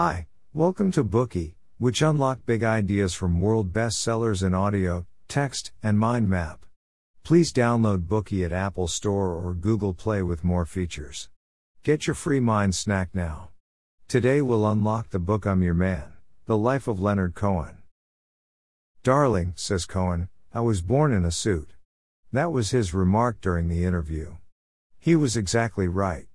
Hi, welcome to Bookey, which unlock big ideas from world bestsellers in audio, text, and mind map. Please download Bookey at Apple Store or Google Play with more features. Get your free mind snack now. Today we'll unlock the book I'm Your Man, The Life of Leonard Cohen. Darling, says Cohen, I was born in a suit. That was his remark during the interview. He was exactly right.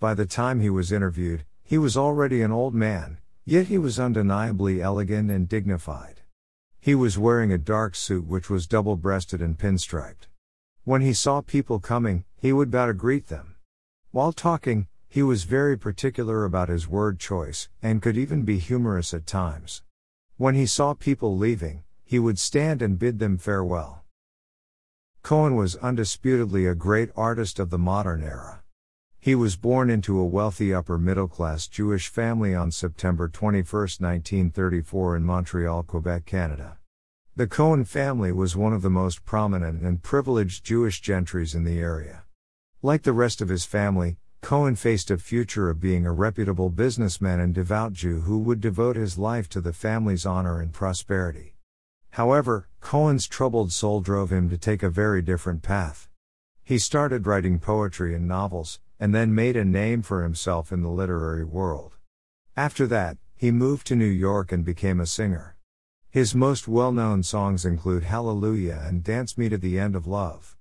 By the time he was interviewed, he was already an old man, yet he was undeniably elegant and dignified. He was wearing a dark suit which was double breasted and pinstriped. When he saw people coming, he would bow to greet them. While talking, he was very particular about his word choice, and could even be humorous at times. When he saw people leaving, he would stand and bid them farewell. Cohen was undisputedly a great artist of the modern era. He was born into a wealthy upper middle class Jewish family on September 21, 1934, in Montreal, Quebec, Canada. The Cohen family was one of the most prominent and privileged Jewish gentries in the area. Like the rest of his family, Cohen faced a future of being a reputable businessman and devout Jew who would devote his life to the family's honor and prosperity. However, Cohen's troubled soul drove him to take a very different path. He started writing poetry and novels, and then made a name for himself in the literary world. After that, he moved to New York and became a singer. His most well known songs include Hallelujah and Dance Me to the End of Love.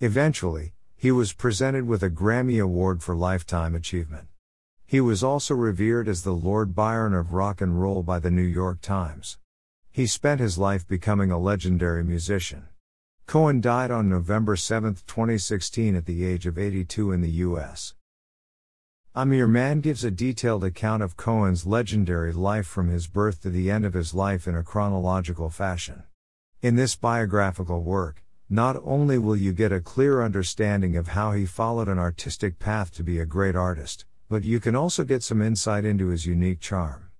Eventually, he was presented with a Grammy Award for Lifetime Achievement. He was also revered as the Lord Byron of rock and roll by the New York Times. He spent his life becoming a legendary musician. Cohen died on November 7, 2016, at the age of 82 in the U.S. I'm Your Man gives a detailed account of Cohen's legendary life from his birth to the end of his life in a chronological fashion. In this biographical work, not only will you get a clear understanding of how he followed an artistic path to be a great artist, but you can also get some insight into his unique charm.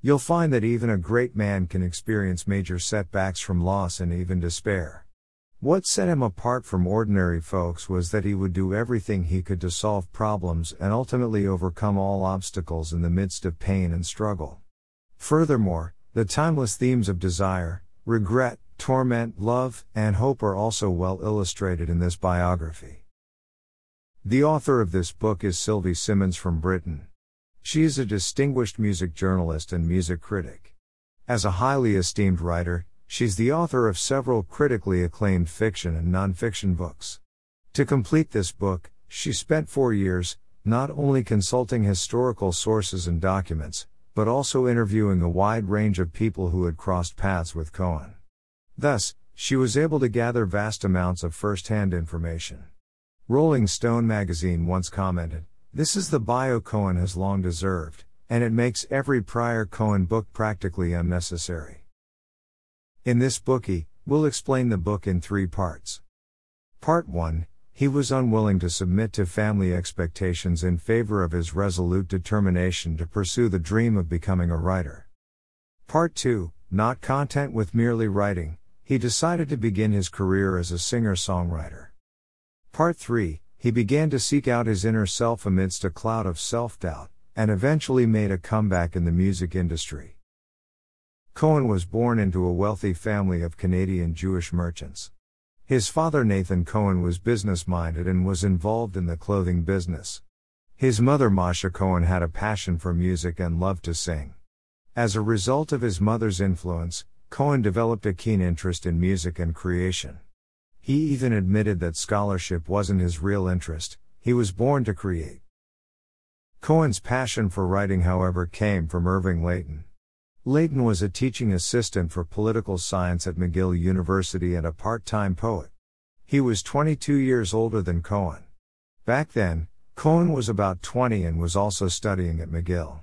You'll find that even a great man can experience major setbacks from loss and even despair. What set him apart from ordinary folks was that he would do everything he could to solve problems and ultimately overcome all obstacles in the midst of pain and struggle. Furthermore, the timeless themes of desire, regret, torment, love, and hope are also well illustrated in this biography. The author of this book is Sylvie Simmons from Britain. She is a distinguished music journalist and music critic. As a highly esteemed writer, she's the author of several critically acclaimed fiction and nonfiction books. To complete this book, she spent four years, not only consulting historical sources and documents, but also interviewing a wide range of people who had crossed paths with Cohen. Thus, she was able to gather vast amounts of first hand information. Rolling Stone magazine once commented this is the bio Cohen has long deserved, and it makes every prior Cohen book practically unnecessary. In this Bookey, we'll explain the book in three parts. Part 1 He was unwilling to submit to family expectations in favor of his resolute determination to pursue the dream of becoming a writer. Part 2 Not content with merely writing, he decided to begin his career as a singer songwriter. Part 3 he began to seek out his inner self amidst a cloud of self doubt, and eventually made a comeback in the music industry. Cohen was born into a wealthy family of Canadian Jewish merchants. His father Nathan Cohen was business minded and was involved in the clothing business. His mother Masha Cohen had a passion for music and loved to sing. As a result of his mother's influence, Cohen developed a keen interest in music and creation. He even admitted that scholarship wasn't his real interest, he was born to create. Cohen's passion for writing, however, came from Irving Layton. Layton was a teaching assistant for political science at McGill University and a part time poet. He was 22 years older than Cohen. Back then, Cohen was about 20 and was also studying at McGill.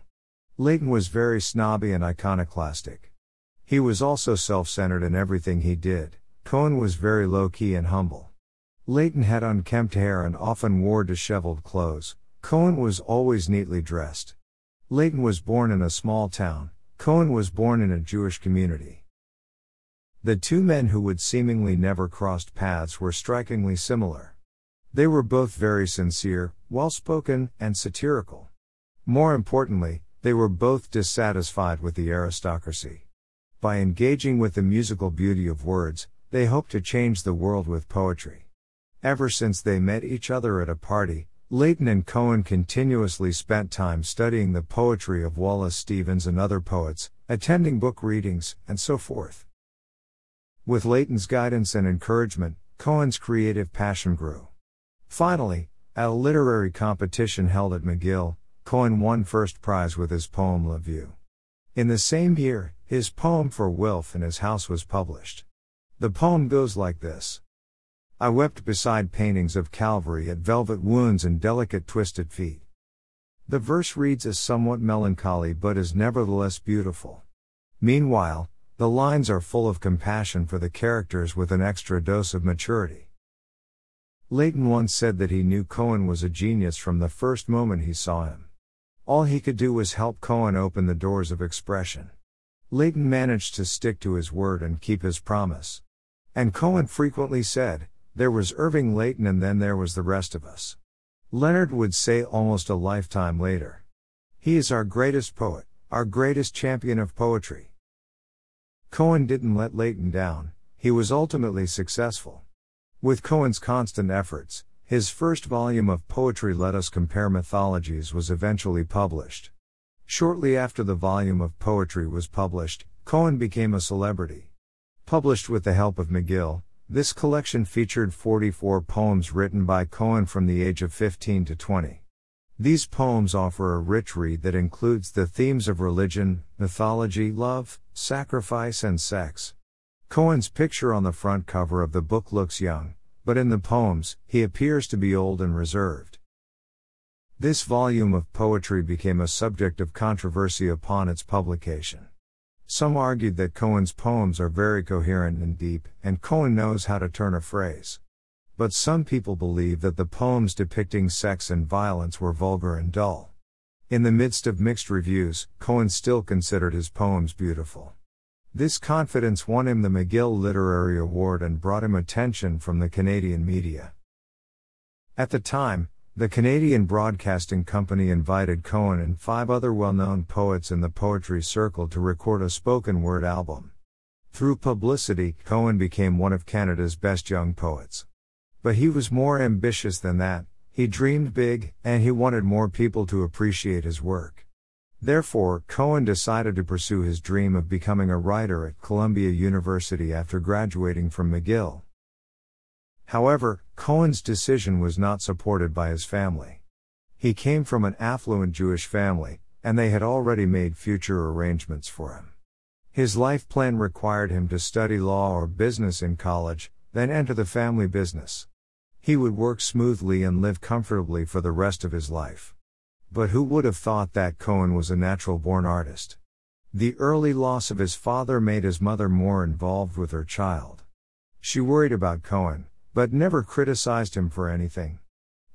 Layton was very snobby and iconoclastic. He was also self centered in everything he did. Cohen was very low key and humble. Layton had unkempt hair and often wore disheveled clothes. Cohen was always neatly dressed. Layton was born in a small town. Cohen was born in a Jewish community. The two men who would seemingly never crossed paths were strikingly similar. They were both very sincere, well spoken, and satirical. More importantly, They were both dissatisfied with the aristocracy. By engaging with the musical beauty of words, they hoped to change the world with poetry. Ever since they met each other at a party, Layton and Cohen continuously spent time studying the poetry of Wallace Stevens and other poets, attending book readings, and so forth. With Layton's guidance and encouragement, Cohen's creative passion grew. Finally, at a literary competition held at McGill, Cohen won first prize with his poem La Vue. In the same year, his poem For Wilf in His House was published. The poem goes like this I wept beside paintings of Calvary at velvet wounds and delicate twisted feet. The verse reads as somewhat melancholy but is nevertheless beautiful. Meanwhile, the lines are full of compassion for the characters with an extra dose of maturity. Layton once said that he knew Cohen was a genius from the first moment he saw him. All he could do was help Cohen open the doors of expression. Layton managed to stick to his word and keep his promise. And Cohen frequently said, There was Irving Layton and then there was the rest of us. Leonard would say almost a lifetime later. He is our greatest poet, our greatest champion of poetry. Cohen didn't let Layton down, he was ultimately successful. With Cohen's constant efforts, his first volume of poetry Let Us Compare Mythologies was eventually published. Shortly after the volume of poetry was published, Cohen became a celebrity. Published with the help of McGill, this collection featured 44 poems written by Cohen from the age of 15 to 20. These poems offer a rich read that includes the themes of religion, mythology, love, sacrifice, and sex. Cohen's picture on the front cover of the book looks young, but in the poems, he appears to be old and reserved. This volume of poetry became a subject of controversy upon its publication. Some argued that Cohen's poems are very coherent and deep, and Cohen knows how to turn a phrase. But some people believe that the poems depicting sex and violence were vulgar and dull. In the midst of mixed reviews, Cohen still considered his poems beautiful. This confidence won him the McGill Literary Award and brought him attention from the Canadian media. At the time, the Canadian Broadcasting Company invited Cohen and five other well known poets in the poetry circle to record a spoken word album. Through publicity, Cohen became one of Canada's best young poets. But he was more ambitious than that, he dreamed big, and he wanted more people to appreciate his work. Therefore, Cohen decided to pursue his dream of becoming a writer at Columbia University after graduating from McGill. However, Cohen's decision was not supported by his family. He came from an affluent Jewish family, and they had already made future arrangements for him. His life plan required him to study law or business in college, then enter the family business. He would work smoothly and live comfortably for the rest of his life. But who would have thought that Cohen was a natural born artist? The early loss of his father made his mother more involved with her child. She worried about Cohen, but never criticized him for anything.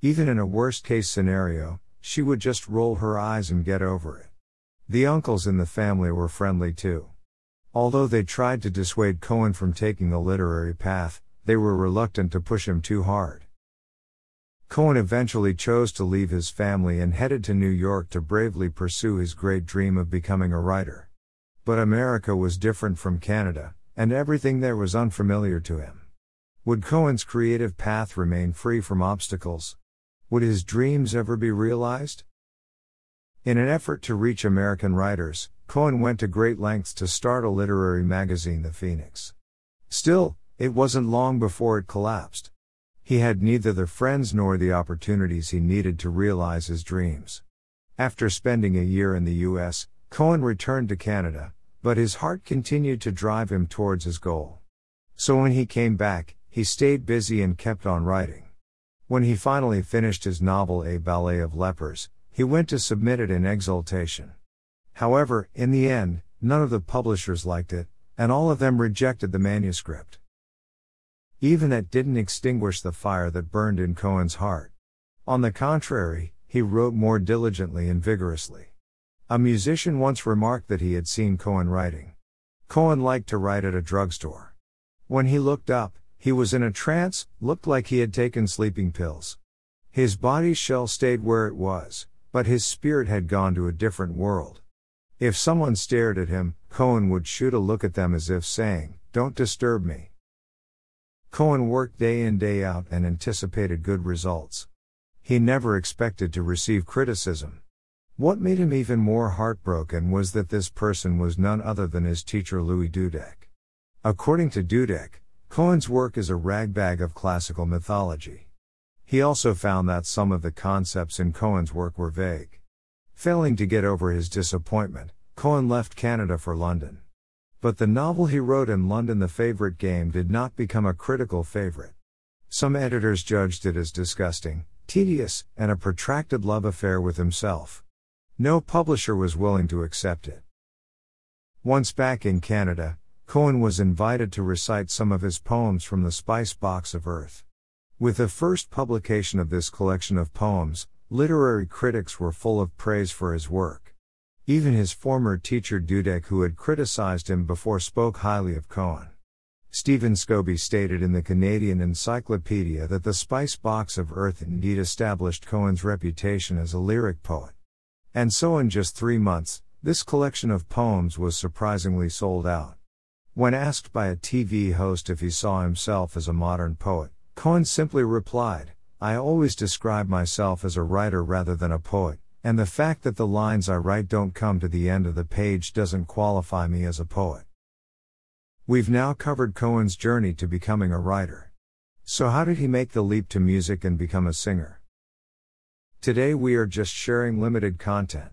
Even in a worst case scenario, she would just roll her eyes and get over it. The uncles in the family were friendly too. Although they tried to dissuade Cohen from taking the literary path, they were reluctant to push him too hard. Cohen eventually chose to leave his family and headed to New York to bravely pursue his great dream of becoming a writer. But America was different from Canada, and everything there was unfamiliar to him. Would Cohen's creative path remain free from obstacles? Would his dreams ever be realized? In an effort to reach American writers, Cohen went to great lengths to start a literary magazine, The Phoenix. Still, it wasn't long before it collapsed. He had neither the friends nor the opportunities he needed to realize his dreams. After spending a year in the US, Cohen returned to Canada, but his heart continued to drive him towards his goal. So when he came back, he stayed busy and kept on writing. When he finally finished his novel A Ballet of Lepers, he went to submit it in exultation. However, in the end, none of the publishers liked it, and all of them rejected the manuscript. Even that didn't extinguish the fire that burned in Cohen's heart. On the contrary, he wrote more diligently and vigorously. A musician once remarked that he had seen Cohen writing. Cohen liked to write at a drugstore. When he looked up, he was in a trance, looked like he had taken sleeping pills. His body's shell stayed where it was, but his spirit had gone to a different world. If someone stared at him, Cohen would shoot a look at them as if saying, Don't disturb me. Cohen worked day in day out and anticipated good results. He never expected to receive criticism. What made him even more heartbroken was that this person was none other than his teacher Louis Dudek. According to Dudek, Cohen's work is a ragbag of classical mythology. He also found that some of the concepts in Cohen's work were vague. Failing to get over his disappointment, Cohen left Canada for London. But the novel he wrote in London, The Favorite Game, did not become a critical favorite. Some editors judged it as disgusting, tedious, and a protracted love affair with himself. No publisher was willing to accept it. Once back in Canada, Cohen was invited to recite some of his poems from the Spice Box of Earth. With the first publication of this collection of poems, literary critics were full of praise for his work. Even his former teacher Dudek, who had criticized him before, spoke highly of Cohen. Stephen Scobie stated in the Canadian Encyclopedia that the Spice Box of Earth indeed established Cohen's reputation as a lyric poet. And so, in just three months, this collection of poems was surprisingly sold out. When asked by a TV host if he saw himself as a modern poet, Cohen simply replied, I always describe myself as a writer rather than a poet, and the fact that the lines I write don't come to the end of the page doesn't qualify me as a poet. We've now covered Cohen's journey to becoming a writer. So, how did he make the leap to music and become a singer? Today, we are just sharing limited content.